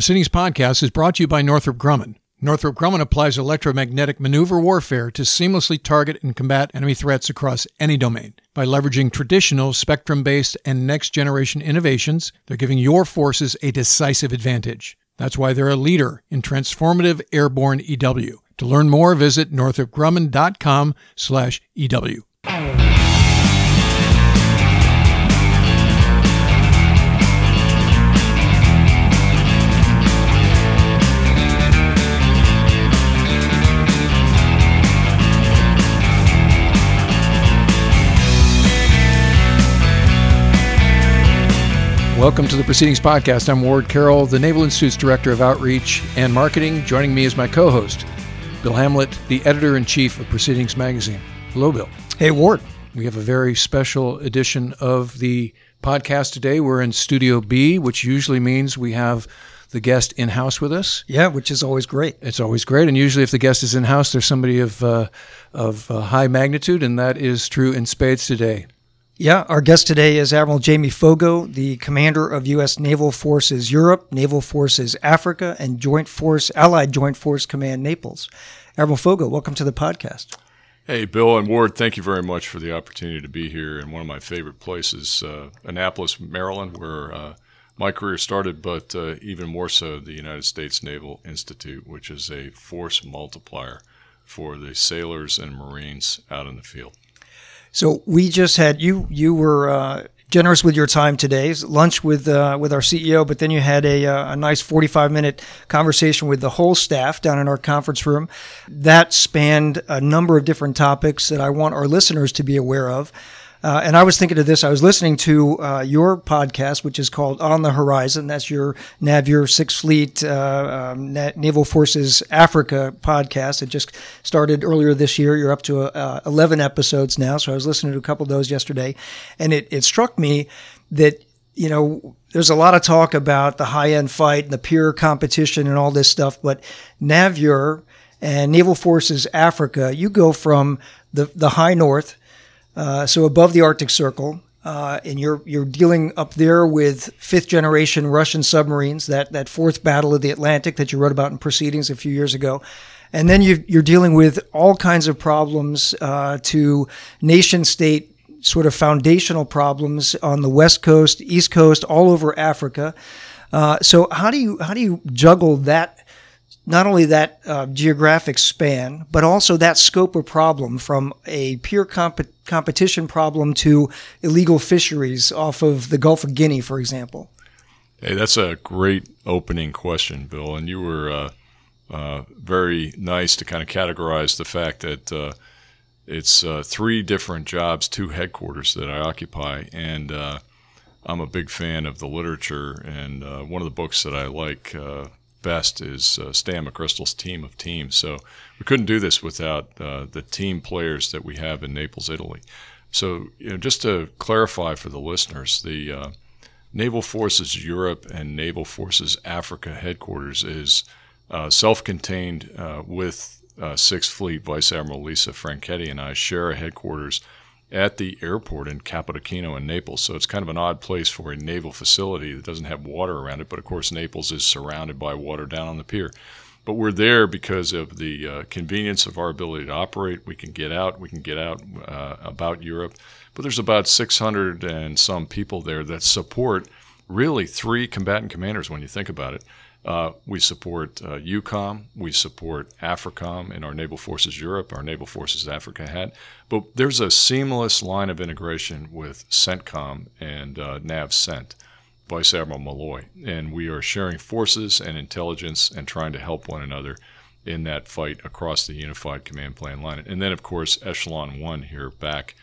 Proceedings podcast is brought to you by Northrop Grumman. Northrop Grumman applies electromagnetic maneuver warfare to seamlessly target and combat enemy threats across any domain. By leveraging traditional spectrum based and next generation innovations, they're giving your forces a decisive advantage. That's why they're a leader in transformative airborne EW. To learn more, visit northropgrumman.com slash EW. Welcome to the Proceedings Podcast. I'm Ward Carroll, the Naval Institute's Director of Outreach and Marketing. Joining me is my co host, Bill Hamlet, the Editor in Chief of Proceedings Magazine. Hello, Bill. Hey, Ward. We have a very special edition of the podcast today. We're in Studio B, which usually means we have the guest in house with us. Yeah, which is always great. It's always great, and usually, if the guest is in house, there's somebody of uh, of uh, high magnitude, and that is true in spades today. Yeah, our guest today is Admiral Jamie Foggo, the commander of U.S. Naval Forces Europe, Naval Forces Africa, and Joint Force Allied Joint Force Command Naples. Admiral Foggo, welcome to the podcast. Hey, Bill and Ward, thank you very much for the opportunity to be here in one of my favorite places, uh, Annapolis, Maryland, where uh, my career started, but uh, even more so, the United States Naval Institute, which is a force multiplier for the sailors and Marines out in the field. So we just had you. You were uh, generous with your time today. Lunch with uh, with our CEO, but then you had a, uh, a nice forty five minute conversation with the whole staff down in our conference room. That spanned a number of different topics that I want our listeners to be aware of. Uh, and I was thinking of this. I was listening to uh, your podcast, which is called On the Horizon. That's your NAVEUR Sixth Fleet uh, um, Naval Forces Africa podcast. It just started earlier this year. You're up to uh, 11 episodes now. So I was listening to a couple of those yesterday. And it, it struck me that, you know, there's a lot of talk about the high end fight and the peer competition and all this stuff. But NAVEUR and Naval Forces Africa, you go from the, the high north uh, so above the Arctic Circle, uh, and you're you're dealing up there with fifth generation Russian submarines. That that fourth battle of the Atlantic that you wrote about in proceedings a few years ago, and then you are dealing with all kinds of problems uh, to nation state sort of foundational problems on the west coast, east coast, all over Africa. Uh, so how do you how do you juggle that not only that uh, geographic span, but also that scope of problem from a pure comp- competition problem to illegal fisheries off of the Gulf of Guinea, for example? Hey, that's a great opening question, Bill. And you were uh, uh, very nice to kind of categorize the fact that uh, it's uh, three different jobs, two headquarters that I occupy. And uh, I'm a big fan of the literature. And one of the books that I like best is uh, Stan McChrystal's team of teams. So we couldn't do this without uh, the team players that we have in Naples, Italy. So you know, just to clarify for the listeners, the uh, Naval Forces Europe and Naval Forces Africa headquarters is uh, self-contained uh, with uh, Sixth Fleet. Vice Admiral Lisa Franchetti and I share a headquarters at the airport in Capodichino in Naples. So it's kind of an odd place for a naval facility that doesn't have water around it. But of course, Naples is surrounded by water down on the pier. But we're there because of the uh, convenience of our ability to operate. We can get out. We can get out uh, about Europe. But there's about 600 and some people there that support really three combatant commanders when you think about it. Uh, we support uh, EUCOM, we support AFRICOM in our Naval Forces Europe, our Naval Forces Africa hat. But there's a seamless line of integration with CENTCOM and uh, NAVCENT, Vice Admiral Malloy. And we are sharing forces and intelligence and trying to help one another in that fight across the unified command plan line. And then, of course, Echelon 1 here back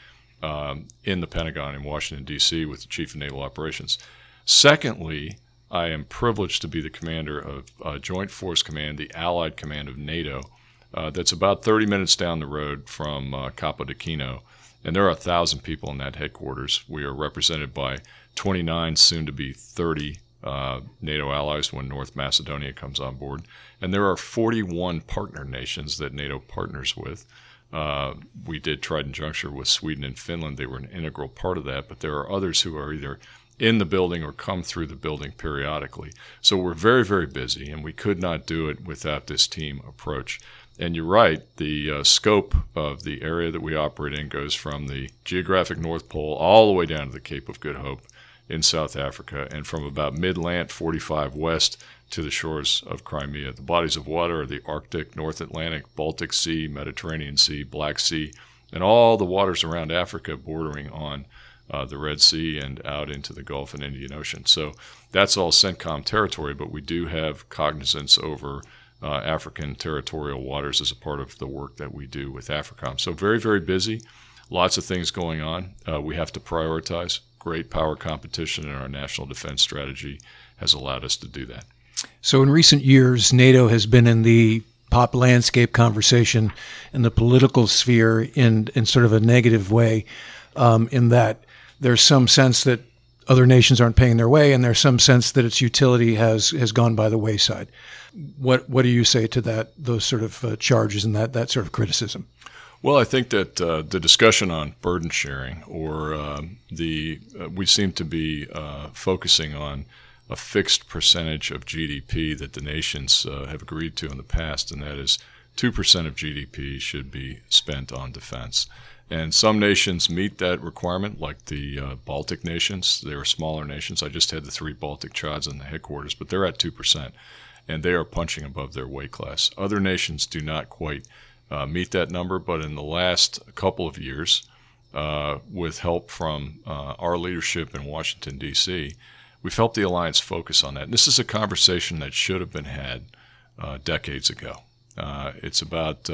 um, in the Pentagon in Washington, D.C., with the Chief of Naval Operations. Secondly, I am privileged to be the commander of uh, Joint Force Command, the Allied Command of NATO. Uh, that's about 30 minutes down the road from uh, Capodichino. And there are a thousand people in that headquarters. We are represented by 29, soon to be 30 uh, NATO allies when North Macedonia comes on board. And there are 41 partner nations that NATO partners with. Uh, we did Trident Juncture with Sweden and Finland. They were an integral part of that, but there are others who are either in the building or come through the building periodically. So we're very, very busy, and we could not do it without this team approach. And you're right, the uh, scope of the area that we operate in goes from the geographic North Pole all the way down to the Cape of Good Hope in South Africa, and from about mid-Lant 45 west to the shores of Crimea. The bodies of water are the Arctic, North Atlantic, Baltic Sea, Mediterranean Sea, Black Sea, and all the waters around Africa bordering on uh, the Red Sea and out into the Gulf and Indian Ocean. So that's all CENTCOM territory, but we do have cognizance over uh, African territorial waters as a part of the work that we do with AFRICOM. So very, very busy. Lots of things going on. Uh, we have to prioritize. Great power competition in our national defense strategy has allowed us to do that. So, in recent years, NATO has been in the pop landscape conversation in the political sphere in, in sort of a negative way, um, in that there's some sense that other nations aren't paying their way, and there's some sense that its utility has has gone by the wayside. What what do you say to that? Those sort of uh, charges and that that sort of criticism. Well, I think that uh, the discussion on burden sharing, or uh, the uh, we seem to be uh, focusing on a fixed percentage of GDP that the nations uh, have agreed to in the past, and that is two percent of GDP should be spent on defense. And some nations meet that requirement, like the uh, Baltic nations. They are smaller nations. I just had the three Baltic CHODs in the headquarters, but they're at 2%, and they are punching above their weight class. Other nations do not quite uh, meet that number, but in the last couple of years, uh, with help from uh, our leadership in Washington, D.C., we've helped the alliance focus on that. And this is a conversation that should have been had uh, decades ago. Uh, it's about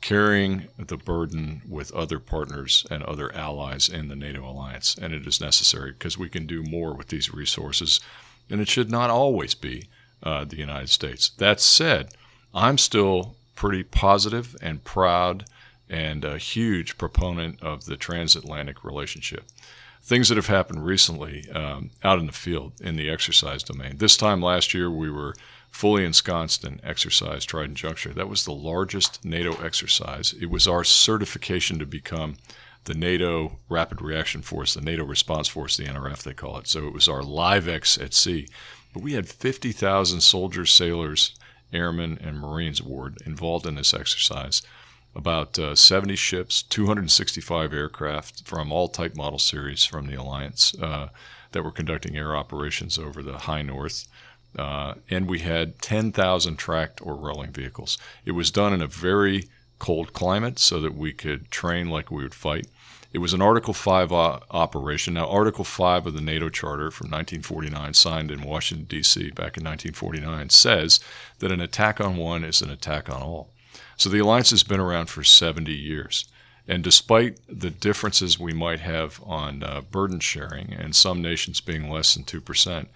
carrying the burden with other partners and other allies in the NATO alliance. And it is necessary because we can do more with these resources. And it should not always be uh, the United States. That said, I'm still pretty positive and proud and a huge proponent of the transatlantic relationship. Things that have happened recently um, out in the field in the exercise domain. This time last year, we were fully ensconced in exercise Trident Juncture. That was the largest NATO exercise. It was our certification to become the NATO Rapid Reaction Force, the NATO Response Force, the NRF they call it. So it was our live X at sea. But we had 50,000 soldiers, sailors, airmen, and Marines aboard involved in this exercise. About uh, 70 ships, 265 aircraft from all type model series from the Alliance uh, that were conducting air operations over the high north. Uh, and we had 10,000 tracked or rolling vehicles. It was done in a very cold climate so that we could train like we would fight. It was an Article 5 uh, operation. Now, Article 5 of the NATO Charter from 1949, signed in Washington, D.C. back in 1949, says that an attack on one is an attack on all. So the alliance has been around for 70 years. And despite the differences we might have on uh, burden sharing and some nations being less than 2%,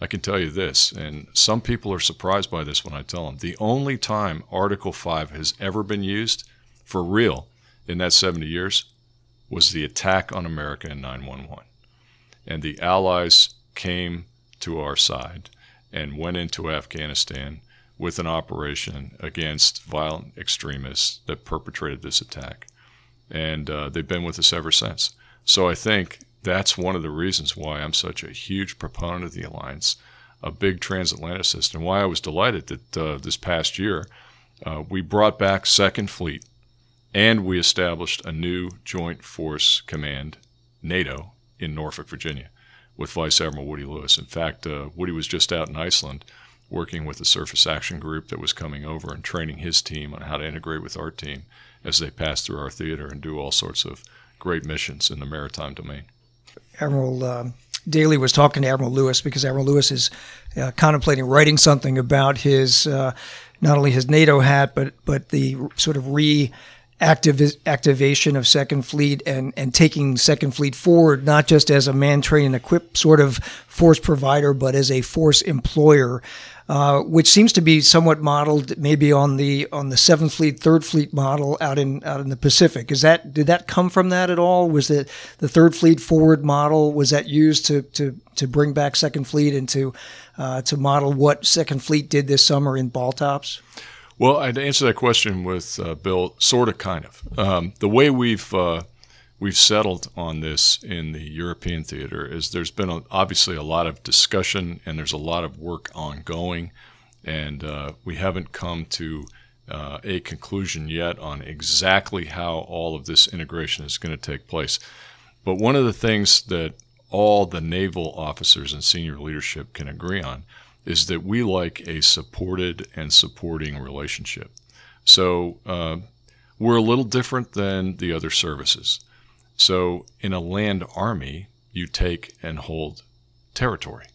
I can tell you this, and some people are surprised by this when I tell them. The only time Article 5 has ever been used for real in that 70 years was the attack on America in 911. And the Allies came to our side and went into Afghanistan with an operation against violent extremists that perpetrated this attack. And uh, they've been with us ever since. So I think that's one of the reasons why I'm such a huge proponent of the alliance, a big transatlanticist, and why I was delighted that uh, this past year uh, we brought back Second Fleet and we established a new Joint Force Command, NATO, in Norfolk, Virginia, with Vice Admiral Woody Lewis. In fact, uh, Woody was just out in Iceland working with the Surface Action Group that was coming over and training his team on how to integrate with our team as they pass through our theater and do all sorts of great missions in the maritime domain. Admiral uh, Daly was talking to Admiral Lewis because Admiral Lewis is uh, contemplating writing something about his uh, not only his NATO hat, but but the sort of re activation of Second Fleet and, and taking Second Fleet forward, not just as a man, train, and equip sort of force provider, but as a force employer. Uh, which seems to be somewhat modeled maybe on the on the Seventh Fleet, Third Fleet model out in out in the Pacific. Is that did that come from that at all? Was it the Third Fleet forward model? Was that used to to to bring back Second Fleet and to uh, to model what Second Fleet did this summer in Baltops? Well, I'd answer that question with uh, Bill, sort of, kind of. Um, the way we've uh, we've settled on this in the European theater is there's been a, obviously a lot of discussion and there's a lot of work ongoing, and uh, we haven't come to uh, a conclusion yet on exactly how all of this integration is going to take place. But one of the things that all the naval officers and senior leadership can agree on is that we like a supported and supporting relationship. So uh, we're a little different than the other services. So in a land army, you take and hold territory,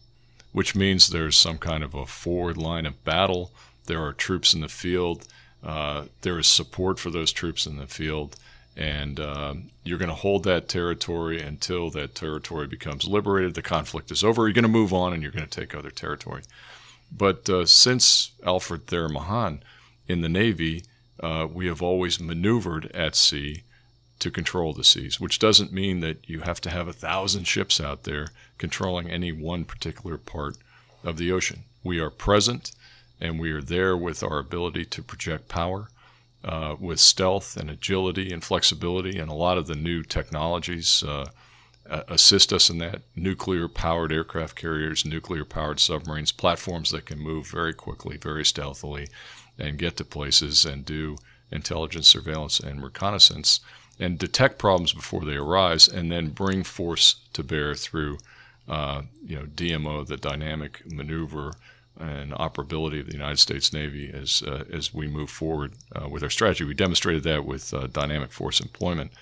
which means there's some kind of a forward line of battle. There are troops in the field. Uh, there is support for those troops in the field. And uh, you're going to hold that territory until that territory becomes liberated. The conflict is over. You're going to move on and you're going to take other territory. But uh, since Alfred Thayer Mahan in the Navy, uh, we have always maneuvered at sea to control the seas, which doesn't mean that you have to have a thousand ships out there controlling any one particular part of the ocean. We are present and we are there with our ability to project power, uh, with stealth and agility and flexibility, and a lot of the new technologies uh, assist us in that. Nuclear powered aircraft carriers, nuclear powered submarines, platforms that can move very quickly, very stealthily, and get to places and do intelligence, surveillance, and reconnaissance and detect problems before they arise, and then bring force to bear through, uh, you know, DMO, the dynamic maneuver and operability of the United States Navy as uh, as we move forward uh, with our strategy. We demonstrated that with uh, dynamic force employment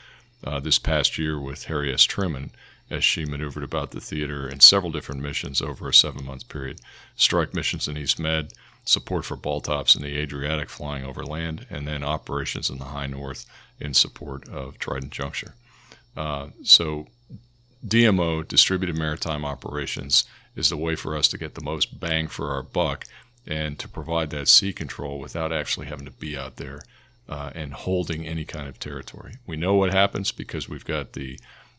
uh, this past year with Harry S. Truman as she maneuvered about the theater in several different missions over a seven month period, strike missions in East Med, support for Baltops in the Adriatic flying over land, and then operations in the high north in support of Trident Juncture. Uh, so DMO, Distributed Maritime Operations, is the way for us to get the most bang for our buck and to provide that sea control without actually having to be out there uh, and holding any kind of territory. We know what happens because we've got the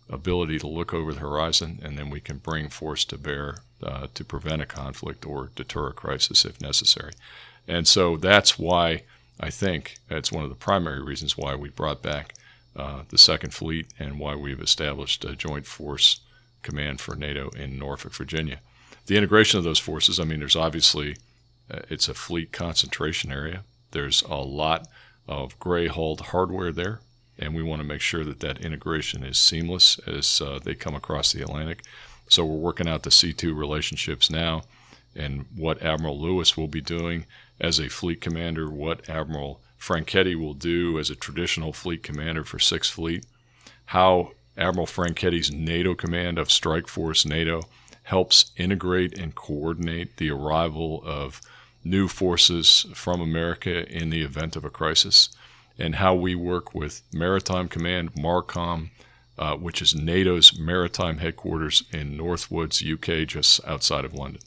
ability to look over the horizon and then we can bring force to bear uh, to prevent a conflict or deter a crisis if necessary. And so that's why I think that's one of the primary reasons why we brought back uh, the Second Fleet and why we've established a joint force command for NATO in Norfolk, Virginia. The integration of those forces, I mean, there's obviously uh, it's a fleet concentration area. There's a lot of gray hulled hardware there, and we want to make sure that that integration is seamless as uh, they come across the Atlantic. So we're working out the C2 relationships now and what Admiral Lewis will be doing as a fleet commander, what Admiral Franchetti will do as a traditional fleet commander for Sixth Fleet, how Admiral Franchetti's NATO command of Strike Force NATO helps integrate and coordinate the arrival of new forces from America in the event of a crisis, and how we work with Maritime Command, MARCOM, uh, which is NATO's maritime headquarters in Northwoods, UK, just outside of London.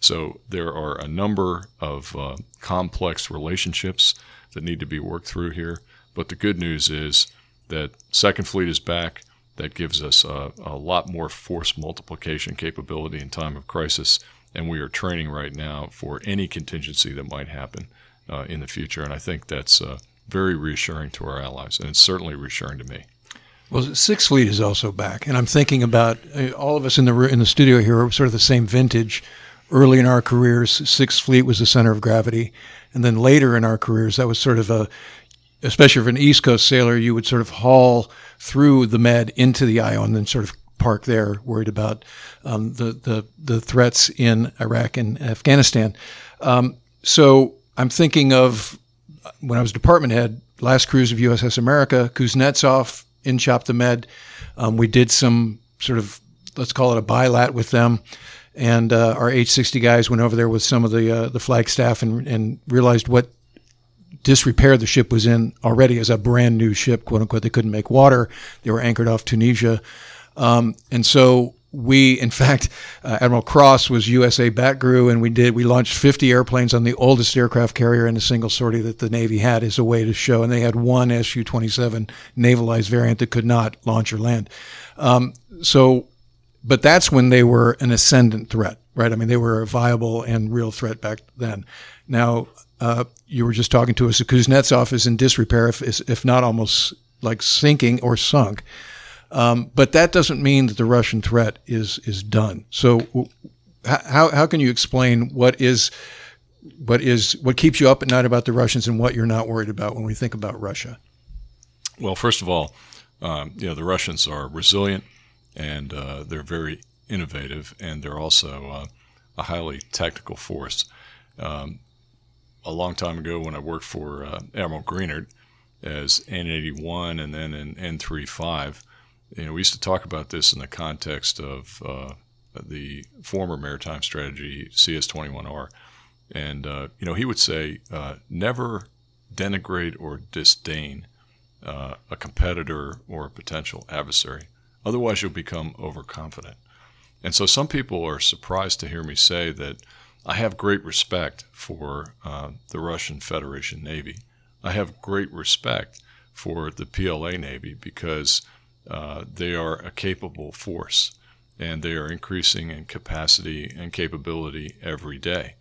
So there are a number of uh, complex relationships that need to be worked through here. But the good news is that Second Fleet is back. That gives us a, a lot more force multiplication capability in time of crisis. And we are training right now for any contingency that might happen uh, in the future. And I think that's uh, very reassuring to our allies. And it's certainly reassuring to me. Well, Sixth Fleet is also back, and I'm thinking about uh, all of us in the in the studio here are sort of the same vintage early in our careers, Sixth Fleet was the center of gravity. And then later in our careers, that was sort of a, especially for an East Coast sailor, you would sort of haul through the Med into the IO and then sort of park there, worried about um, the, the, the threats in Iraq and Afghanistan. Um, so I'm thinking of when I was department head, last cruise of USS America, Kuznetsov in Chop the Med. Um, we did some sort of, let's call it a bilat with them and uh, our H60 guys went over there with some of the uh, the flag staff and, and realized what disrepair the ship was in already as a brand new ship, quote unquote. They couldn't make water. They were anchored off Tunisia, um, and so we, in fact, uh, Admiral Cross was USA Batgrew, and we did we launched 50 airplanes on the oldest aircraft carrier in a single sortie that the Navy had as a way to show, and they had one Su-27 navalized variant that could not launch or land. Um, so but that's when they were an ascendant threat, right? I mean, they were a viable and real threat back then. Now, uh, you were just talking to us. Kuznetsov is in disrepair, if, if not almost like sinking or sunk. Um, but that doesn't mean that the Russian threat is is done. So, how how can you explain what is what is what keeps you up at night about the Russians and what you're not worried about when we think about Russia? Well, first of all, um, you know the Russians are resilient and uh, they're very innovative, and they're also uh, a highly tactical force. Um, a long time ago, when I worked for uh, Admiral Greenert as N81 and then in N35, you know, we used to talk about this in the context of uh, the former maritime strategy CS21R, and uh, you know, he would say, uh, never denigrate or disdain uh, a competitor or a potential adversary. Otherwise, you'll become overconfident. And so some people are surprised to hear me say that I have great respect for uh, the Russian Federation Navy. I have great respect for the PLA Navy because uh, they are a capable force and they are increasing in capacity and capability every day.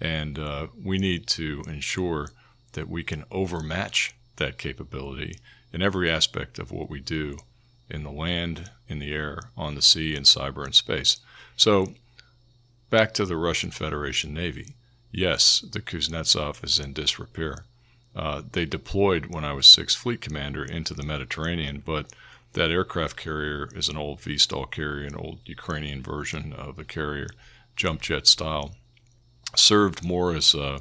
And uh, we need to ensure that we can overmatch that capability in every aspect of what we do in the land, in the air, on the sea, in cyber and space. So, back to the Russian Federation Navy. Yes, the Kuznetsov is in disrepair. Uh, they deployed when I was Sixth Fleet Commander into the Mediterranean, but that aircraft carrier is an old V-STOL carrier, an old Ukrainian version of a carrier, jump jet style. Served more as a,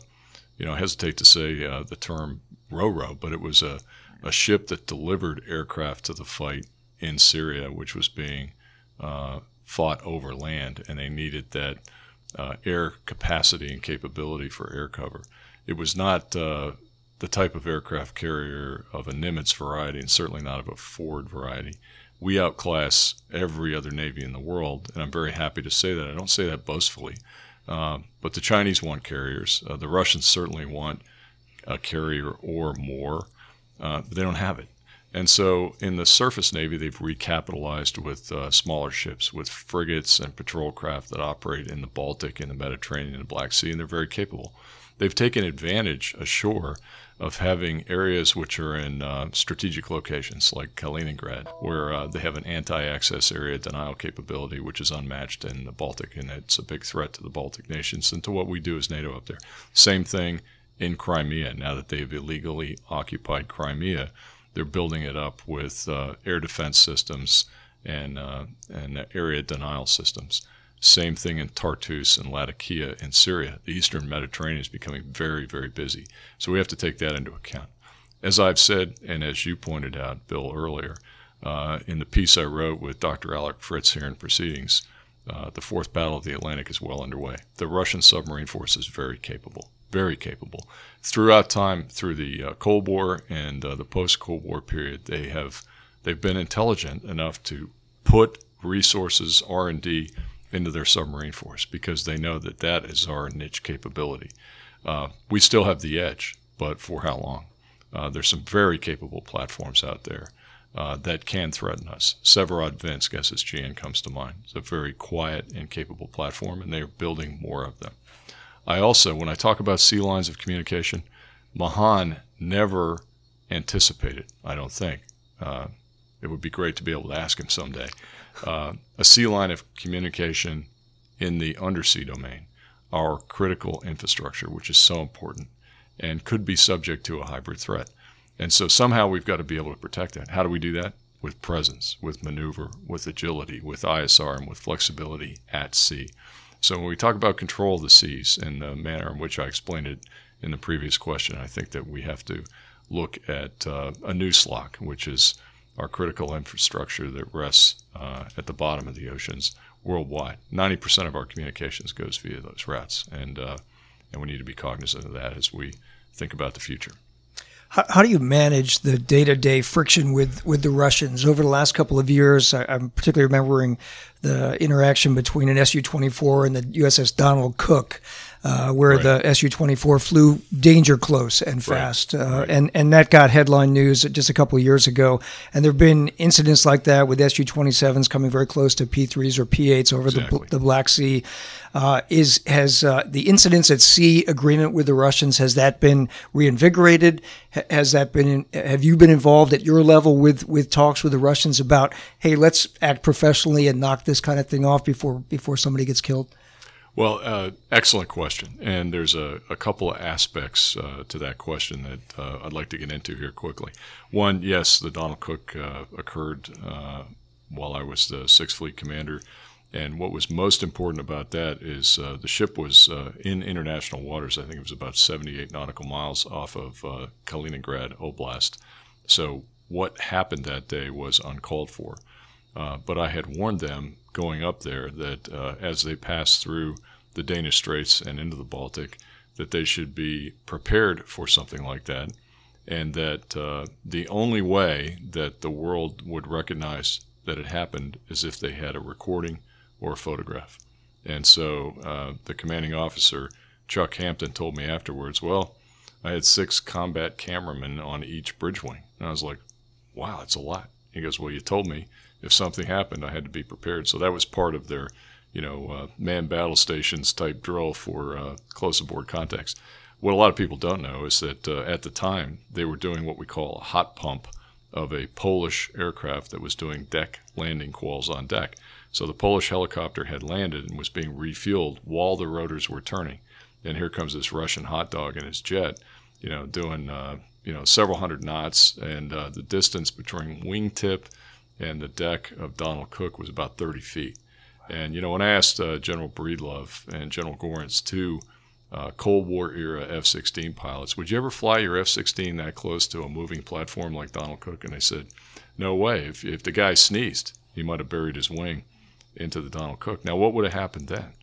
you know, I hesitate to say uh, the term ro-ro, but it was a, a ship that delivered aircraft to the fight in Syria, which was being uh, fought over land, and they needed that uh, air capacity and capability for air cover. It was not uh, the type of aircraft carrier of a Nimitz variety, and certainly not of a Ford variety. We outclass every other Navy in the world, and I'm very happy to say that. I don't say that boastfully, uh, but the Chinese want carriers. Uh, the Russians certainly want a carrier or more, uh, but they don't have it. And so in the surface Navy, they've recapitalized with uh, smaller ships, with frigates and patrol craft that operate in the Baltic, in the Mediterranean, and the Black Sea, and they're very capable. They've taken advantage ashore of having areas which are in uh, strategic locations like Kaliningrad, where uh, they have an anti access area denial capability, which is unmatched in the Baltic, and it's a big threat to the Baltic nations and to what we do as NATO up there. Same thing in Crimea, now that they've illegally occupied Crimea they're building it up with uh, air defense systems and uh, and area denial systems. Same thing in Tartus and Latakia in Syria. The Eastern Mediterranean is becoming very, very busy. So we have to take that into account. As I've said, and as you pointed out, Bill, earlier, uh, in the piece I wrote with Dr. Alarik Fritz here in Proceedings, uh, the fourth battle of the Atlantic is well underway. The Russian submarine force is very capable very capable. Throughout time, through the uh, Cold War and uh, the post-Cold War period, they have they've been intelligent enough to put resources R and D into their submarine force because they know that that is our niche capability. Uh, we still have the edge, but for how long? Uh, there's some very capable platforms out there. Uh, that can threaten us. Severodvinsk SSGN comes to mind. It's a very quiet and capable platform, and they are building more of them. I also, when I talk about sea lines of communication, Mahan never anticipated, I don't think. Uh, it would be great to be able to ask him someday. Uh, a sea line of communication in the undersea domain, our critical infrastructure, which is so important and could be subject to a hybrid threat. And so somehow we've got to be able to protect that. How do we do that? With presence, with maneuver, with agility, with ISR, and with flexibility at sea. So when we talk about control of the seas in the manner in which I explained it in the previous question, I think that we have to look at uh, a NUSLOC, which is our critical infrastructure that rests uh, at the bottom of the oceans worldwide. 90% of our communications goes via those routes, and, uh, and we need to be cognizant of that as we think about the future. How, how, do you manage the day-to-day friction with, with the Russians over the last couple of years? I, am particularly remembering the interaction between an Su 24 and the USS Donald Cook. Uh, where Right. the Su 24 flew danger close and fast. Uh, Right. and, and that got headline news just a couple of years ago. And there have been incidents like that with Su 27s coming very close to P3s or P8s over the, Exactly. the Black Sea. Uh, is has uh, the incidents at sea agreement with the Russians has that been reinvigorated? Ha- Has that been? In, have you been involved at your level with with talks with the Russians about hey, let's act professionally and knock this kind of thing off before before somebody gets killed? Well, uh, excellent question. And there's a, a couple of aspects uh, to that question that uh, I'd like to get into here quickly. One, yes, the Donald Cook uh, occurred uh, while I was the Sixth Fleet commander. And what was most important about that is uh, the ship was in international waters. I think it was about 78 nautical miles off of Kaliningrad Oblast. So what happened that day was uncalled for. Uh, but I had warned them going up there that uh, as they passed through the Danish Straits and into the Baltic, that they should be prepared for something like that, and that uh, the only way that the world would recognize that it happened is if they had a recording or a photograph. And so uh, the commanding officer, Chuck Hampton, told me afterwards, well, I had six combat cameramen on each bridge wing. And I was like, wow, that's a lot. He goes, well, you told me if something happened, I had to be prepared. So that was part of their, you know, uh, man battle stations type drill for uh, close aboard contacts. What a lot of people don't know is that uh, at the time they were doing what we call a hot pump of a Polish aircraft that was doing deck landing calls on deck. So the Polish helicopter had landed and was being refueled while the rotors were turning. And here comes this Russian hot dog in his jet, you know, doing uh, you know several hundred knots, and uh, the distance between wingtip and the deck of Donald Cook was about 30 feet. And you know, when I asked uh, General Breedlove and General Gorenc, two uh, Cold War era F-16 pilots, would you ever fly your F-16 that close to a moving platform like Donald Cook? And they said, no way. If, if the guy sneezed, he might have buried his wing into the Donald Cook. Now, what would have happened then?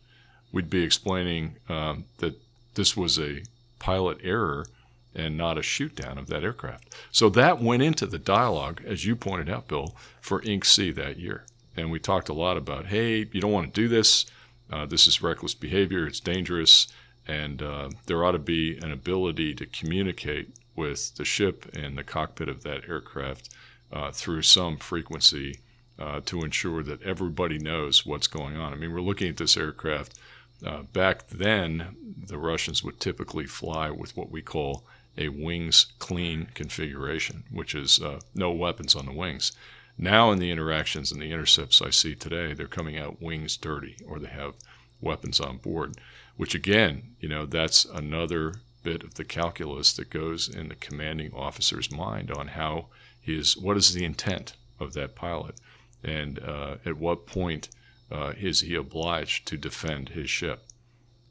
We'd be explaining um, that this was a pilot error and not a shoot down of that aircraft. So that went into the dialogue, as you pointed out, Bill, for INCSEA that year. And we talked a lot about, hey, you don't want to do this. Uh, this is reckless behavior. It's dangerous. And uh, there ought to be an ability to communicate with the ship and the cockpit of that aircraft uh, through some frequency uh, to ensure that everybody knows what's going on. I mean, we're looking at this aircraft. Uh, back then, the Russians would typically fly with what we call a wings clean configuration, which is uh, no weapons on the wings. Now, in the interactions and the intercepts I see today, they're coming out wings dirty or they have weapons on board, which again, you know, that's another bit of the calculus that goes in the commanding officer's mind on how he is, what is the intent of that pilot, and uh, at what point uh, is he obliged to defend his ship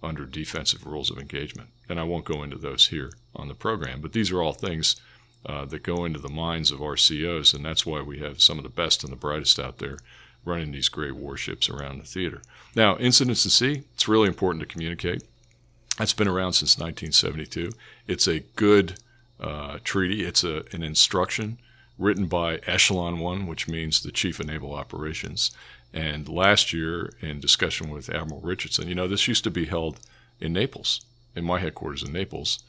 under defensive rules of engagement. And I won't go into those here on the program, but these are all things uh, that go into the minds of our COs, and that's why we have some of the best and the brightest out there running these great warships around the theater. Now, incidents at sea, it's really important to communicate. That's been around since 1972. It's a good uh, treaty. It's a, an instruction written by Echelon One, which means the Chief of Naval Operations. And last year, in discussion with Admiral Richardson, you know, this used to be held in Naples, in my headquarters in Naples,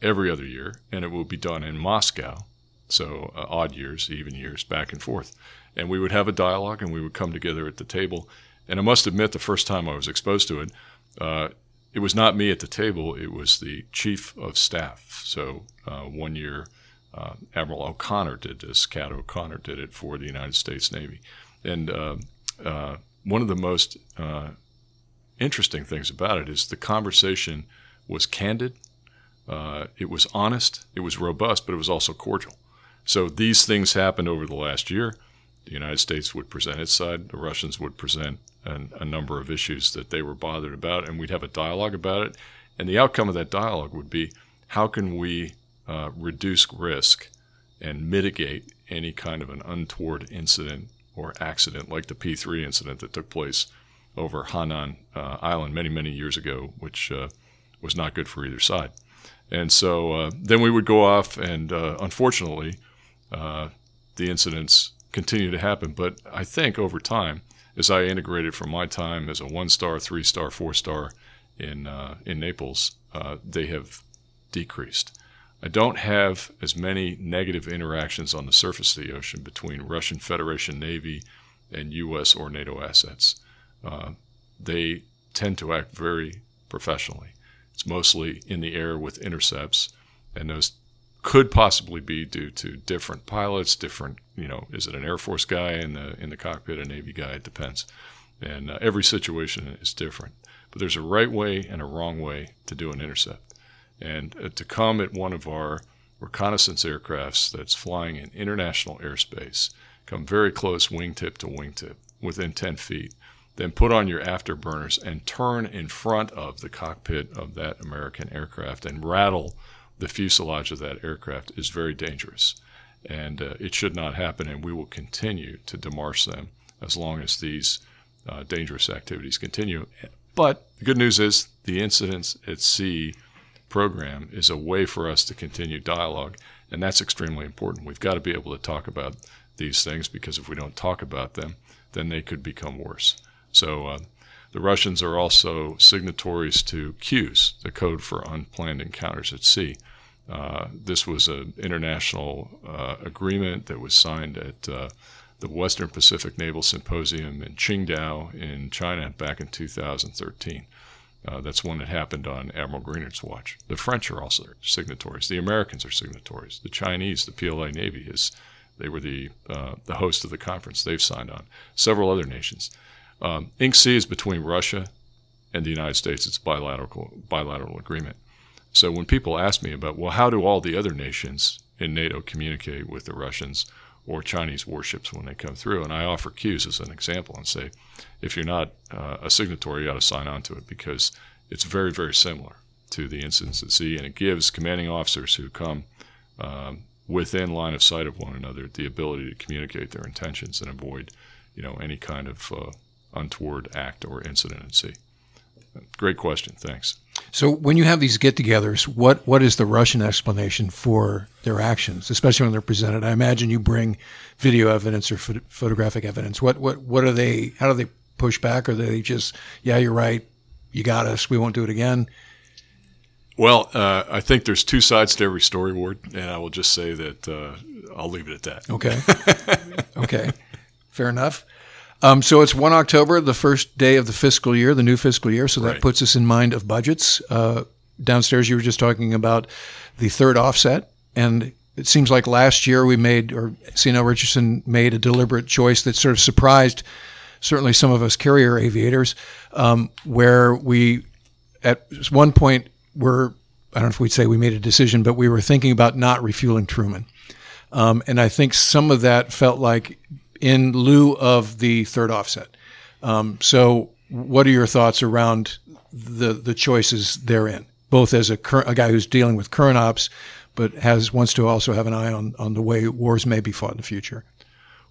every other year, and it would be done in Moscow. So uh, odd years, even years, back and forth. And we would have a dialogue, and we would come together at the table. And I must admit, the first time I was exposed to it, uh, it was not me at the table. It was the chief of staff. So uh, one year, uh, Admiral O'Connor did this. Cat O'Connor did it for the United States Navy. And uh, uh, one of the most interesting things about it is the conversation was candid, uh, it was honest, it was robust, but it was also cordial. So these things happened over the last year. The United States would present its side, the Russians would present an, a number of issues that they were bothered about, and we'd have a dialogue about it. And the outcome of that dialogue would be how can we uh, reduce risk and mitigate any kind of an untoward incident or accident like the P3 incident that took place over Hainan uh, Island many, many years ago, which uh, was not good for either side. And so uh, then we would go off, and uh, unfortunately, uh, the incidents continue to happen. But I think over time, as I integrated from my time as a one star, three star, four star in uh, in Naples, uh, they have decreased. I don't have as many negative interactions on the surface of the ocean between Russian Federation Navy and U.S. or NATO assets. Uh, they tend to act very professionally. It's mostly in the air with intercepts, and those could possibly be due to different pilots, different, you know, is it an Air Force guy in the in the cockpit, a Navy guy? It depends, and uh, every situation is different. But there's a right way and a wrong way to do an intercept, and uh, to come at one of our reconnaissance aircrafts that's flying in international airspace, come very close wingtip to wingtip within 10 feet, then put on your afterburners and turn in front of the cockpit of that American aircraft and rattle the fuselage of that aircraft is very dangerous. And uh, it should not happen, and we will continue to demarche them as long as these uh, dangerous activities continue. But the good news is the incidents at sea program is a way for us to continue dialogue, and that's extremely important. We've got to be able to talk about these things because if we don't talk about them, then they could become worse. So uh, the Russians are also signatories to CUES, the Code for Unplanned Encounters at Sea. Uh, this was an international uh, agreement that was signed at uh, the Western Pacific Naval Symposium in Qingdao in China back in 2013. Uh, that's one that happened on Admiral Greenert's watch. The French are also signatories. The Americans are signatories. The Chinese, the PLA Navy, is they were the uh, the host of the conference. They've signed on. Several other nations. Um, Sea is between Russia and the United States. It's bilateral bilateral agreement. So when people ask me about, well, how do all the other nations in NATO communicate with the Russians or Chinese warships when they come through? And I offer CUES as an example and say, if you're not uh, a signatory, you ought to sign on to it because it's very, very similar to the incidents at sea, and it gives commanding officers who come um, within line of sight of one another the ability to communicate their intentions and avoid, you know, any kind of uh, untoward act or sea. Great question. Thanks. So, when you have these get-togethers, what what is the Russian explanation for their actions, especially when they're presented? I imagine you bring video evidence or photographic evidence. What what what are they? How do they push back? Or are they just, yeah, you're right, you got us, we won't do it again? Well, uh, I think there's two sides to every story, Ward, and I will just say that uh, I'll leave it at that. Okay. okay. Fair enough. Um, so it's 1 October, the first day of the fiscal year, the new fiscal year. So that right. puts us in mind of budgets. Uh, downstairs, you were just talking about the third offset. And it seems like last year we made, or CNO Richardson made a deliberate choice that sort of surprised certainly some of us carrier aviators, um, where we at one point were, I don't know if we'd say we made a decision, but we were thinking about not refueling Truman. Um, and I think some of that felt like in lieu of the third offset. Um, so, what are your thoughts around the the choices therein, both as a current, a guy who's dealing with current ops, but has wants to also have an eye on on the way wars may be fought in the future?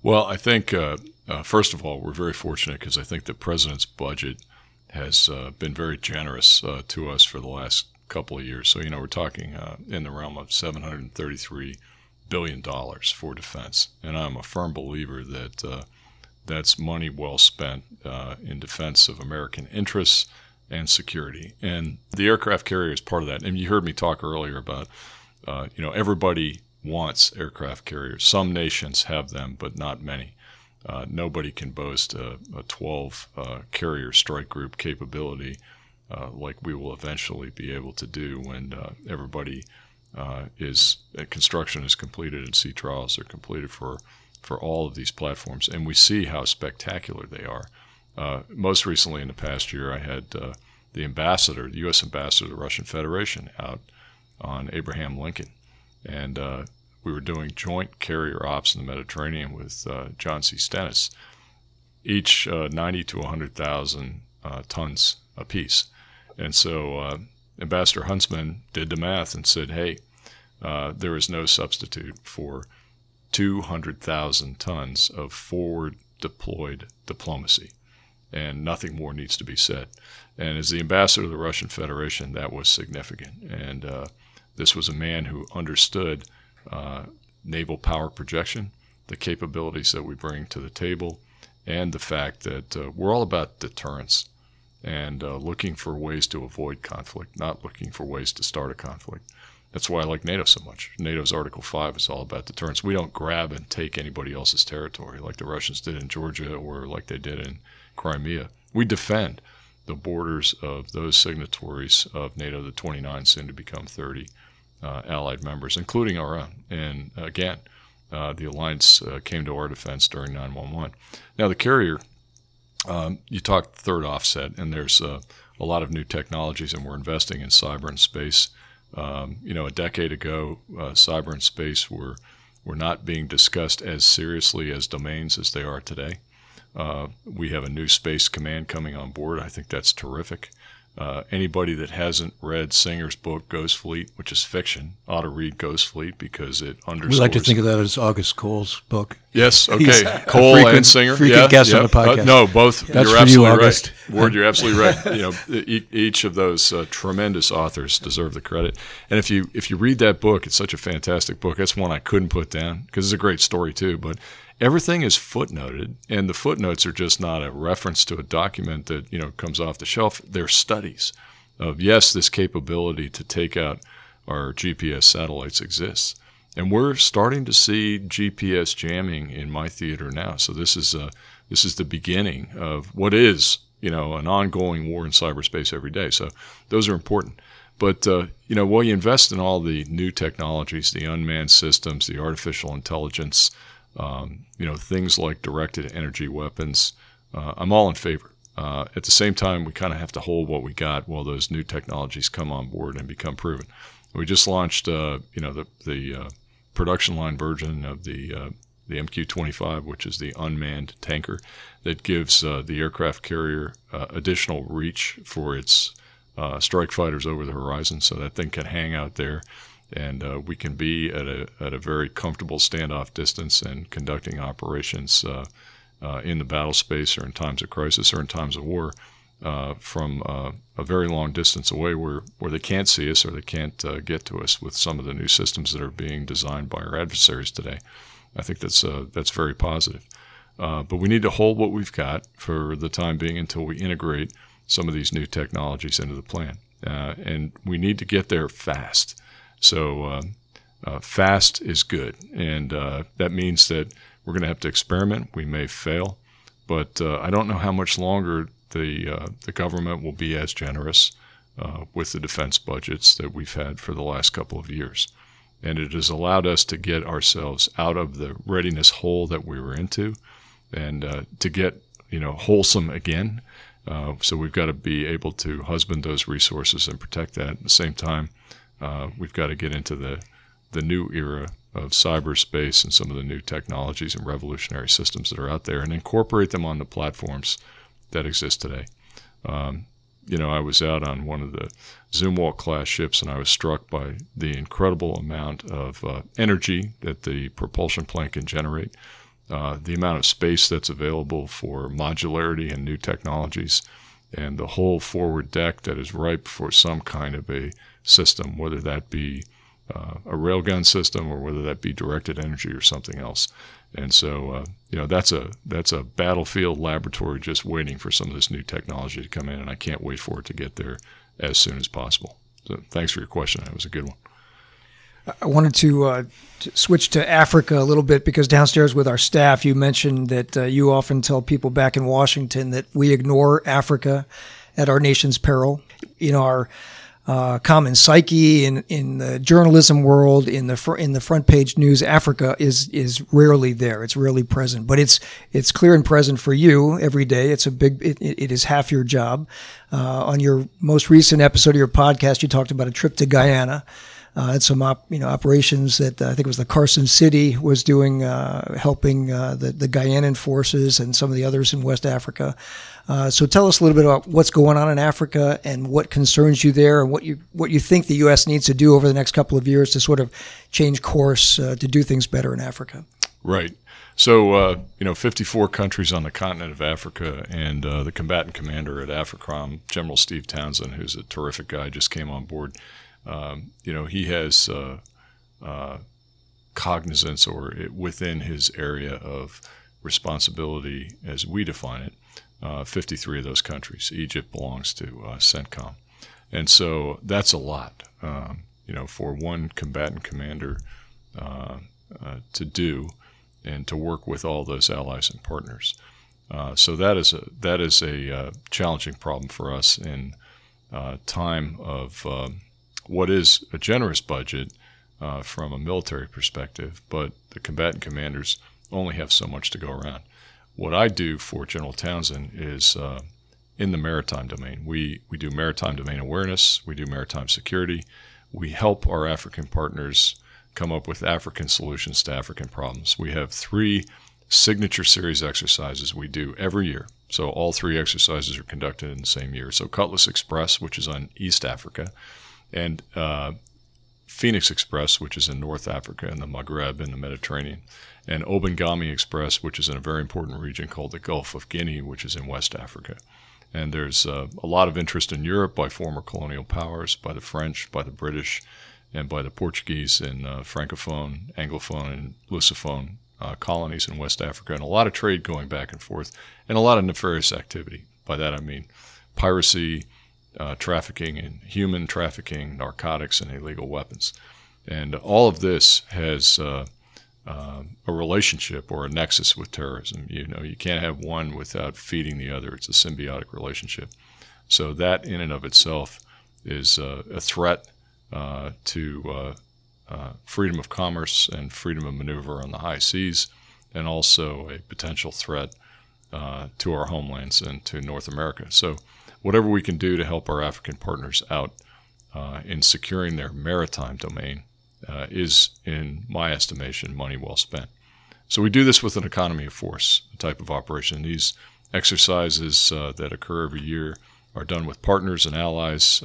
Well, I think uh, uh, first of all we're very fortunate because I think the president's budget has uh, been very generous uh, to us for the last couple of years. So you know we're talking uh, in the realm of 733 billion dollars for defense, and I'm a firm believer that uh, that's money well spent uh, in defense of American interests and security. And the aircraft carrier is part of that. And you heard me talk earlier about, uh, you know, everybody wants aircraft carriers. Some nations have them, but not many. Uh, nobody can boast a, a 12 uh, carrier strike group capability uh, like we will eventually be able to do when everybody uh, is uh, construction is completed and sea trials are completed for for all of these platforms, and we see how spectacular they are. Uh, most recently, in the past year, I had uh, the ambassador, the U.S. ambassador to the Russian Federation, out on Abraham Lincoln, and uh, we were doing joint carrier ops in the Mediterranean with uh, John C. Stennis, each 90 to 100,000 tons apiece. And so Ambassador Huntsman did the math and said, hey, uh, there is no substitute for 200,000 tons of forward deployed diplomacy. And nothing more needs to be said. And as the ambassador of the Russian Federation, that was significant. And uh, this was a man who understood uh, naval power projection, the capabilities that we bring to the table, and the fact that uh, we're all about deterrence and uh, looking for ways to avoid conflict, not looking for ways to start a conflict. That's why I like NATO so much. NATO's Article 5 is all about deterrence. We don't grab and take anybody else's territory like the Russians did in Georgia or like they did in Crimea. We defend the borders of those signatories of NATO, the 29, soon to become 30 uh, allied members, including our own. And again, uh, the alliance uh, came to our defense during 911. Now, the carrier, um, you talked third offset, and there's uh, a lot of new technologies, and we're investing in cyber and space. Um, you know, a decade ago, uh, cyber and space were were not being discussed as seriously as domains as they are today. Uh, we have a new space command coming on board. I think that's terrific. Uh, anybody that hasn't read Singer's book Ghost Fleet, which is fiction, ought to read Ghost Fleet because it underscores. We like to think of that as August Cole's book. Yes, okay, Cole frequent, and Singer. Frequent yeah, guest yeah. on the podcast. Uh, no, both. That's you're for you, absolutely August. right. Ward, you're absolutely right. You know, e- each of those uh, tremendous authors deserve the credit. And if you if you read that book, it's such a fantastic book. That's one I couldn't put down because it's a great story too. But everything is footnoted, and the footnotes are just not a reference to a document that you know comes off the shelf. They're studies of yes, this capability to take out our GPS satellites exists. And we're starting to see GPS jamming in my theater now. So this is a, this is the beginning of what is you know an ongoing war in cyberspace every day. So those are important. But uh, you know, while you invest in all the new technologies, the unmanned systems, the artificial intelligence, um, you know, things like directed energy weapons, uh, I'm all in favor. Uh, at the same time, we kind of have to hold what we got while those new technologies come on board and become proven. We just launched, uh, you know, the the uh, production line version of the uh, the MQ-25, which is the unmanned tanker that gives uh, the aircraft carrier additional reach for its strike fighters over the horizon, so that thing can hang out there, and we can be at a at a very comfortable standoff distance and conducting operations uh, in the battle space or in times of crisis or in times of war uh, from uh, a very long distance away where, where they can't see us or they can't uh, get to us with some of the new systems that are being designed by our adversaries today. I think that's, uh, that's very positive. Uh, but we need to hold what we've got for the time being until we integrate some of these new technologies into the plan. and we need to get there fast. So fast is good. And that means that we're going to have to experiment. We may fail, but uh, I don't know how much longer the uh, the government will be as generous uh, with the defense budgets that we've had for the last couple of years, and it has allowed us to get ourselves out of the readiness hole that we were into, and uh, to get you know wholesome again. Uh, so we've got to be able to husband those resources and protect that. At the same time, uh, we've got to get into the the new era of cyberspace and some of the new technologies and revolutionary systems that are out there and incorporate them on the platforms that exist today. Um, you know, I was out on one of the Zumwalt class ships and I was struck by the incredible amount of uh, energy that the propulsion plant can generate, uh, the amount of space that's available for modularity and new technologies, and the whole forward deck that is ripe for some kind of a system, whether that be uh, a railgun system or whether that be directed energy or something else. And so, uh, you know, that's a that's a battlefield laboratory just waiting for some of this new technology to come in, and I can't wait for it to get there as soon as possible. So, thanks for your question. That was a good one. I wanted to, uh, to, switch to Africa a little bit because downstairs with our staff, you mentioned that uh, you often tell people back in Washington that we ignore Africa at our nation's peril. Know, our uh, common psyche in in the journalism world in the fr- in the front page news Africa is is rarely there. It's rarely present. But it's it's clear and present for you every day. It's a big it, it is half your job. Uh, on your most recent episode of your podcast you talked about a trip to Ghana uh, and some op, you know operations that uh, I think it was the Carson City was doing, uh, helping uh, the the Ghanaian forces and some of the others in West Africa. Uh, so tell us a little bit about what's going on in Africa and what concerns you there, and what you what you think the U.S. needs to do over the next couple of years to sort of change course uh, to do things better in Africa. Right. So, you know, 54 countries on the continent of Africa, and the combatant commander at AFRICOM, General Steve Townsend, who's a terrific guy, just came on board um, you know, he has uh, uh, cognizance or within his area of responsibility, as we define it, uh, 53 of those countries. Egypt belongs to uh, CENTCOM. And so that's a lot, um, you know, for one combatant commander uh, uh, to do and to work with all those allies and partners. Uh, so that is a that is a uh, challenging problem for us in uh, time of um, what is a generous budget uh, from a military perspective, but the combatant commanders only have so much to go around. What I do for General Townsend is uh, in the maritime domain. We we do maritime domain awareness. We do maritime security. We help our African partners come up with African solutions to African problems. We have three signature series exercises we do every year. So all three exercises are conducted in the same year. So Cutlass Express, which is on East Africa, and uh, Phoenix Express, which is in North Africa and the Maghreb and the Mediterranean, and Obangame Express, which is in a very important region called the Gulf of Guinea, which is in West Africa. And there's uh, a lot of interest in Europe by former colonial powers, by the French, by the British, and by the Portuguese in uh, Francophone, Anglophone, and Lusophone uh, colonies in West Africa, and a lot of trade going back and forth, and a lot of nefarious activity. By that I mean piracy, uh, trafficking in human trafficking, narcotics, and illegal weapons. And all of this has uh, uh, a relationship or a nexus with terrorism. You know, you can't have one without feeding the other. It's a symbiotic relationship. So that, in and of itself, is uh, a threat uh, to uh, freedom of commerce and freedom of maneuver on the high seas, and also a potential threat to our homelands and to North America. So, whatever we can do to help our African partners out uh, in securing their maritime domain uh, is, in my estimation, money well spent. So, we do this with an economy of force type of operation. These exercises uh, that occur every year are done with partners and allies,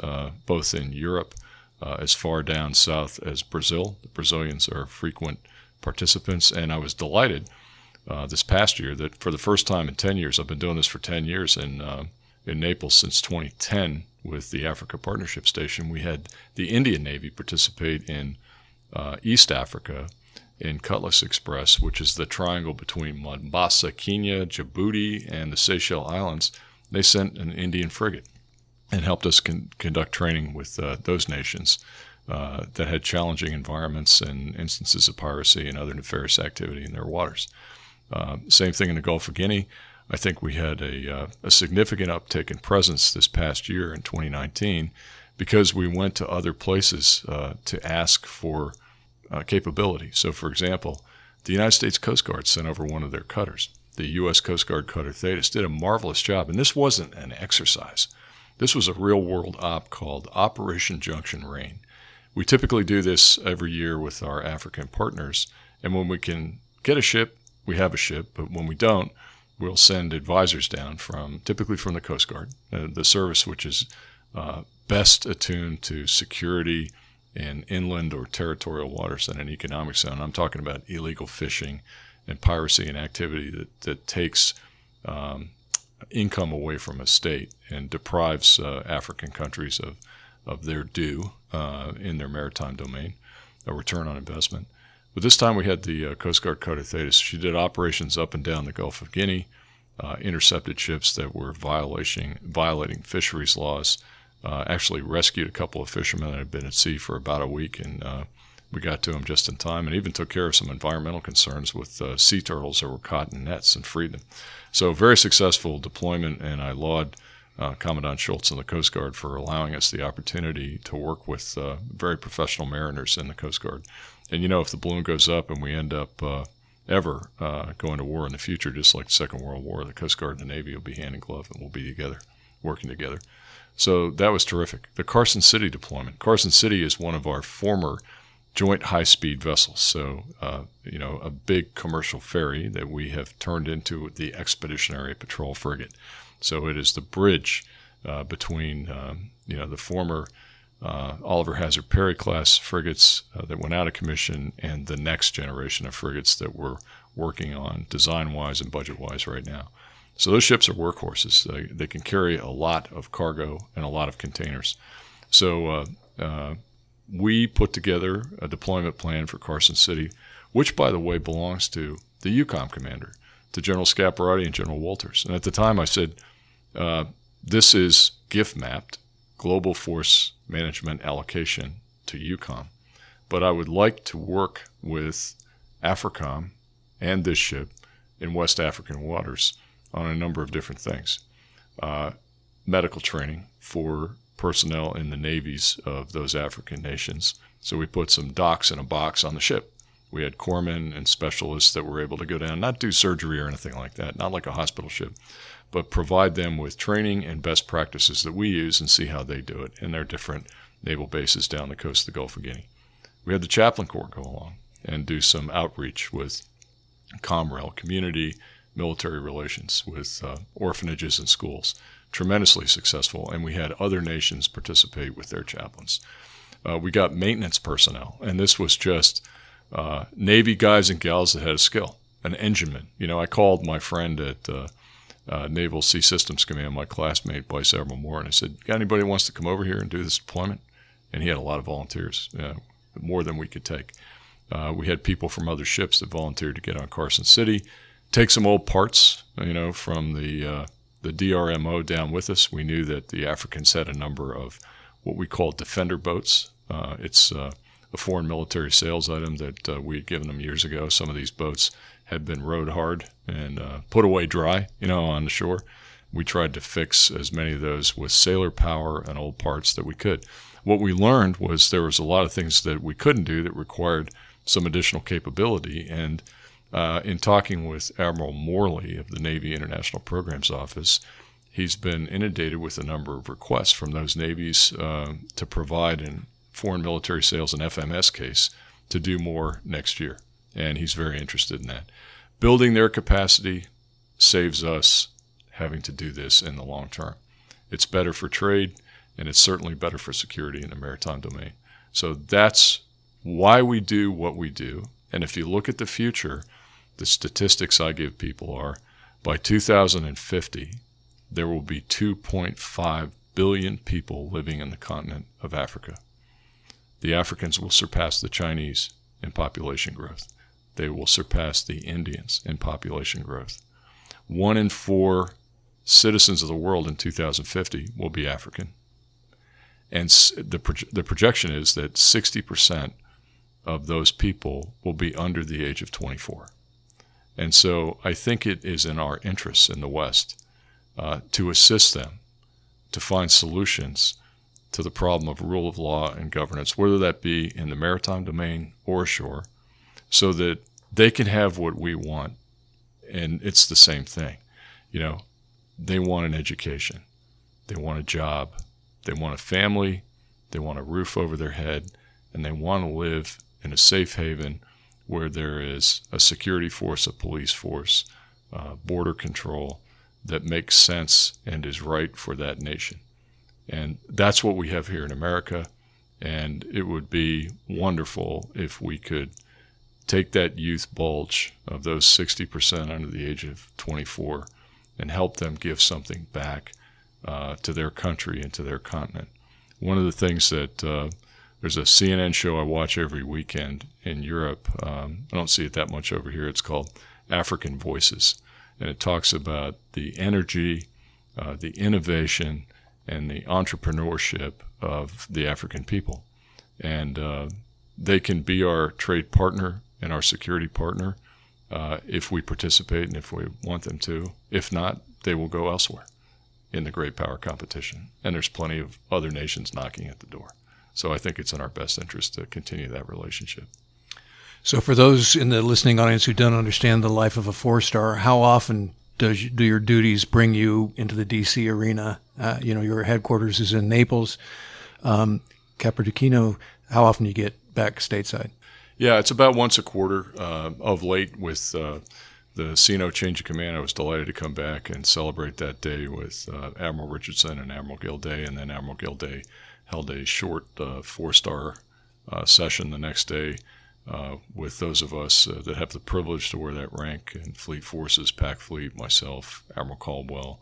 both in Europe uh, as far down south as Brazil. The Brazilians are frequent participants, and I was delighted uh, this past year that for the first time in 10 years, I've been doing this for 10 years uh, in Naples since 2010 with the Africa Partnership Station. We had the Indian Navy participate in uh, East Africa in Cutlass Express, which is the triangle between Mombasa, Kenya, Djibouti, and the Seychelles Islands. They sent an Indian frigate and helped us con- conduct training with uh, those nations uh, that had challenging environments and instances of piracy and other nefarious activity in their waters. Uh, same thing in the Gulf of Guinea. I think we had a, uh, a significant uptick in presence this past year in 2019 because we went to other places uh, to ask for uh, capability. So, for example, the United States Coast Guard sent over one of their cutters. The U.S. Coast Guard cutter Thetis did a marvelous job, and this wasn't an exercise. This was a real world op called Operation Junction Rain. We typically do this every year with our African partners, and when we can get a ship, we have a ship, but when we don't, we'll send advisors down from typically from the Coast Guard, uh, the service which is uh, best attuned to security in inland or territorial waters in an economic zone. I'm talking about illegal fishing and piracy and activity that, that takes um, income away from a state and deprives uh, African countries of, of their due uh, in their maritime domain, a return on investment. But this time we had the uh, Coast Guard Cutter Thetis. She did operations up and down the Gulf of Guinea, uh, intercepted ships that were violating, violating fisheries laws, uh, actually rescued a couple of fishermen that had been at sea for about a week and uh, we got to them just in time and even took care of some environmental concerns with uh, sea turtles that were caught in nets and freed them. So, very successful deployment, and I laud uh, Commandant Schultz and the Coast Guard for allowing us the opportunity to work with uh, very professional mariners in the Coast Guard. And you know, if the balloon goes up and we end up uh, ever uh, going to war in the future, just like the Second World War, the Coast Guard and the Navy will be hand in glove and we'll be together, working together. So that was terrific. The Carson City deployment. Carson City is one of our former joint high speed vessels. So, uh, you know, a big commercial ferry that we have turned into the Expeditionary Patrol Frigate. So it is the bridge uh, between, um, you know, the former uh, Oliver Hazard Perry class frigates uh, that went out of commission and the next generation of frigates that we're working on design wise and budget wise right now. So those ships are workhorses. They, they can carry a lot of cargo and a lot of containers. So uh, uh, we put together a deployment plan for Carson City, which, by the way, belongs to the EUCOM commander. to General Scaparotti and General Wolters. And at the time, I said, uh, "This is GFMAP global force management allocation to EUCOM. but I would like to work with AFRICOM and this ship in West African waters on a number of different things. Uh, medical training for personnel in the navies of those African nations. So we put some docs in a box on the ship. We had corpsmen and specialists that were able to go down, not do surgery or anything like that, not like a hospital ship, but provide them with training and best practices that we use and see how they do it in their different naval bases down the coast of the Gulf of Guinea. We had the chaplain corps go along and do some outreach with COMREL, community military relations, with uh, orphanages and schools. Tremendously successful, and we had other nations participate with their chaplains. Uh, we got maintenance personnel, and this was just uh, Navy guys and gals that had a skill, an engineman. You know, I called my friend at uh, uh, Naval Sea Systems Command, my classmate Vice Admiral Moore, and I said, "Got anybody wants to come over here and do this deployment?" And he had a lot of volunteers, more than we could take. Uh, we had people from other ships that volunteered to get on Carson City, take some old parts, you know, from the uh, the DRMO down with us. We knew that the Africans had a number of what we call defender boats. Uh, it's uh, a foreign military sales item that uh, we had given them years ago. Some of these boats had been rowed hard and uh, put away dry, you know, on the shore. We tried to fix as many of those with sailor power and old parts that we could. What we learned was there was a lot of things that we couldn't do that required some additional capability. And uh, in talking with Admiral Morley of the Navy International Programs Office, he's been inundated with a number of requests from those navies uh, to provide in foreign military sales and FMS case to do more next year. And he's very interested in that. Building their capacity saves us having to do this in the long term. It's better for trade, and it's certainly better for security in the maritime domain. So that's why we do what we do. And if you look at the future, the statistics I give people are by 2050, there will be 2.5 billion people living in the continent of Africa. The Africans will surpass the Chinese in population growth. They will surpass the Indians in population growth. One in four citizens of the world in 2050 will be African. And the, the projection is that 60% of those people will be under the age of 24. And so I think it is in our interests in the West uh, to assist them to find solutions to the problem of rule of law and governance, whether that be in the maritime domain or ashore, so that they can have what we want. And it's the same thing. You know, they want an education, they want a job, they want a family, they want a roof over their head, and they want to live in a safe haven where there is a security force, a police force, uh, border control that makes sense and is right for that nation. And that's what we have here in America. And it would be wonderful if we could take that youth bulge of those 60% under the age of 24 and help them give something back uh, to their country and to their continent. One of the things that uh, there's a CNN show I watch every weekend in Europe. Um, I don't see it that much over here. It's called African Voices, and it talks about the energy, uh, the innovation, and the entrepreneurship of the African people. And uh, they can be our trade partner and our security partner uh, if we participate and if we want them to. If not, they will go elsewhere in the great power competition. And there's plenty of other nations knocking at the door. So I think it's in our best interest to continue that relationship. So, for those in the listening audience who don't understand the life of a four star, how often does do your duties bring you into the D.C. arena? Uh, you know, your headquarters is in Naples. Um, Capodichino, how often do you get back stateside? Yeah, it's about once a quarter. Uh, of late, with uh, the CNO change of command, I was delighted to come back and celebrate that day with uh, Admiral Richardson and Admiral Gilday, and then Admiral Gilday held a short uh, four star uh, session the next day uh, with those of us that have the privilege to wear that rank in Fleet Forces, Pac Fleet, myself, Admiral Caldwell,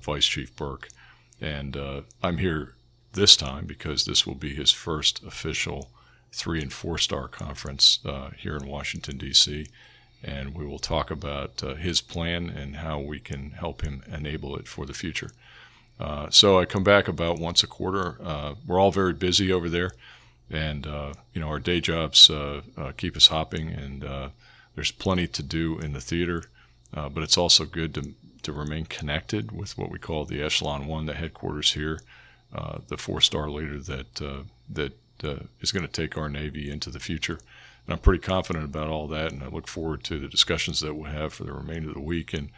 Vice Chief Burke. And I'm here this time because this will be his first official three and four star conference here in Washington, D.C. and we will talk about uh, his plan and how we can help him enable it for the future. Uh, so I come back about once a quarter. Uh, we're all very busy over there, and uh, you know our day jobs uh, uh, keep us hopping, and there's plenty to do in the theater. but it's also good to to remain connected with what we call the Echelon One, the headquarters here, the four-star leader that that is going to take our Navy into the future. And I'm pretty confident about all that, and I look forward to the discussions that we'll have for the remainder of the week. And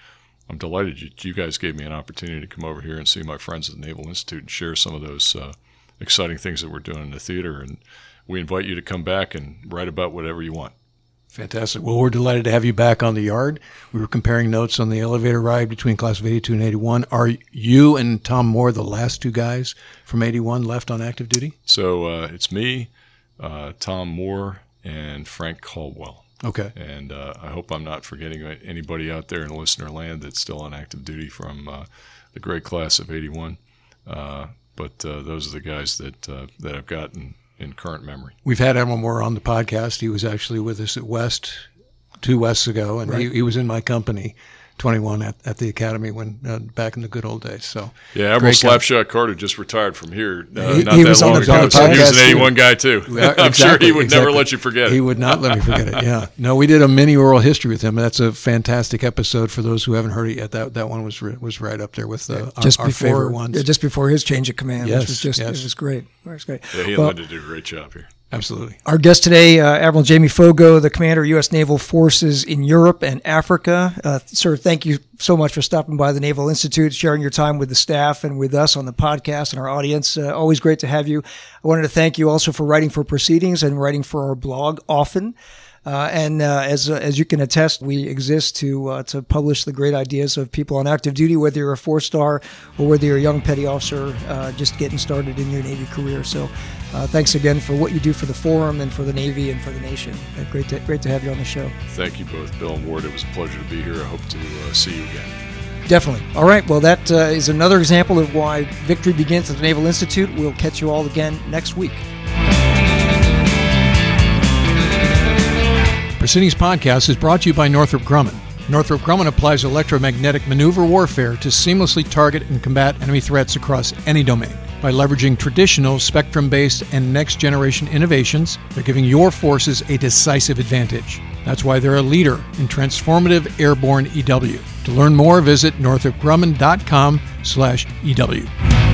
I'm delighted you, you guys gave me an opportunity to come over here and see my friends at the Naval Institute and share some of those uh, exciting things that we're doing in the theater. And we invite you to come back and write about whatever you want. Fantastic. Well, we're delighted to have you back on the yard. We were comparing notes on the elevator ride between class of 82 and 81. Are you and Tom Moore the last two guys from 81 left on active duty? So uh, it's me, uh, Tom Moore, and Frank Caldwell. Okay. And uh, I hope I'm not forgetting anybody out there in listener land that's still on active duty from uh, the great class of 81. Uh, but uh, those are the guys that uh, that I've gotten in current memory. We've had Admiral Moore on the podcast. He was actually with us at West two Wests ago, and right. he, he was in my company 21 at, at the academy when uh, back in the good old days. So yeah, Admiral Slapshot Carter just retired from here uh, he, not he that long ago. So he was an 81 guy too. Yeah, I'm exactly, sure he would exactly. never let you forget it. He would not let me forget it. Yeah, no, we did a mini oral history with him. That's a fantastic episode for those who haven't heard it yet. That that one was was right up there with uh, just our, our before, favorite ones. Yeah, just before his change of command, yes, which was just yes. it was great. It was great. Yeah, he and well, Linda did a great job here. Absolutely. Our guest today, uh, Admiral Jamie Foggo, the commander of U.S. Naval Forces in Europe and Africa. Uh, sir, thank you so much for stopping by the Naval Institute, sharing your time with the staff and with us on the podcast and our audience. Uh, always great to have you. I wanted to thank you also for writing for Proceedings and writing for our blog often. Uh, and uh, as uh, as you can attest, we exist to uh, to publish the great ideas of people on active duty, whether you're a four star or whether you're a young petty officer uh, just getting started in your Navy career. So, uh, thanks again for what you do for the forum and for the Navy and for the nation. great to great to have you on the show. Thank you both, Bill and Ward. It was a pleasure to be here. I hope to see you again. Definitely. All right. Well, that is another example of why victory begins at the Naval Institute. We'll catch you all again next week. Proceedings Podcast is brought to you by Northrop Grumman. Northrop Grumman applies electromagnetic maneuver warfare to seamlessly target and combat enemy threats across any domain. By leveraging traditional spectrum based and next generation innovations, they're giving your forces a decisive advantage. That's why they're a leader in transformative airborne EW. To learn more, visit northropgrumman.com slash EW.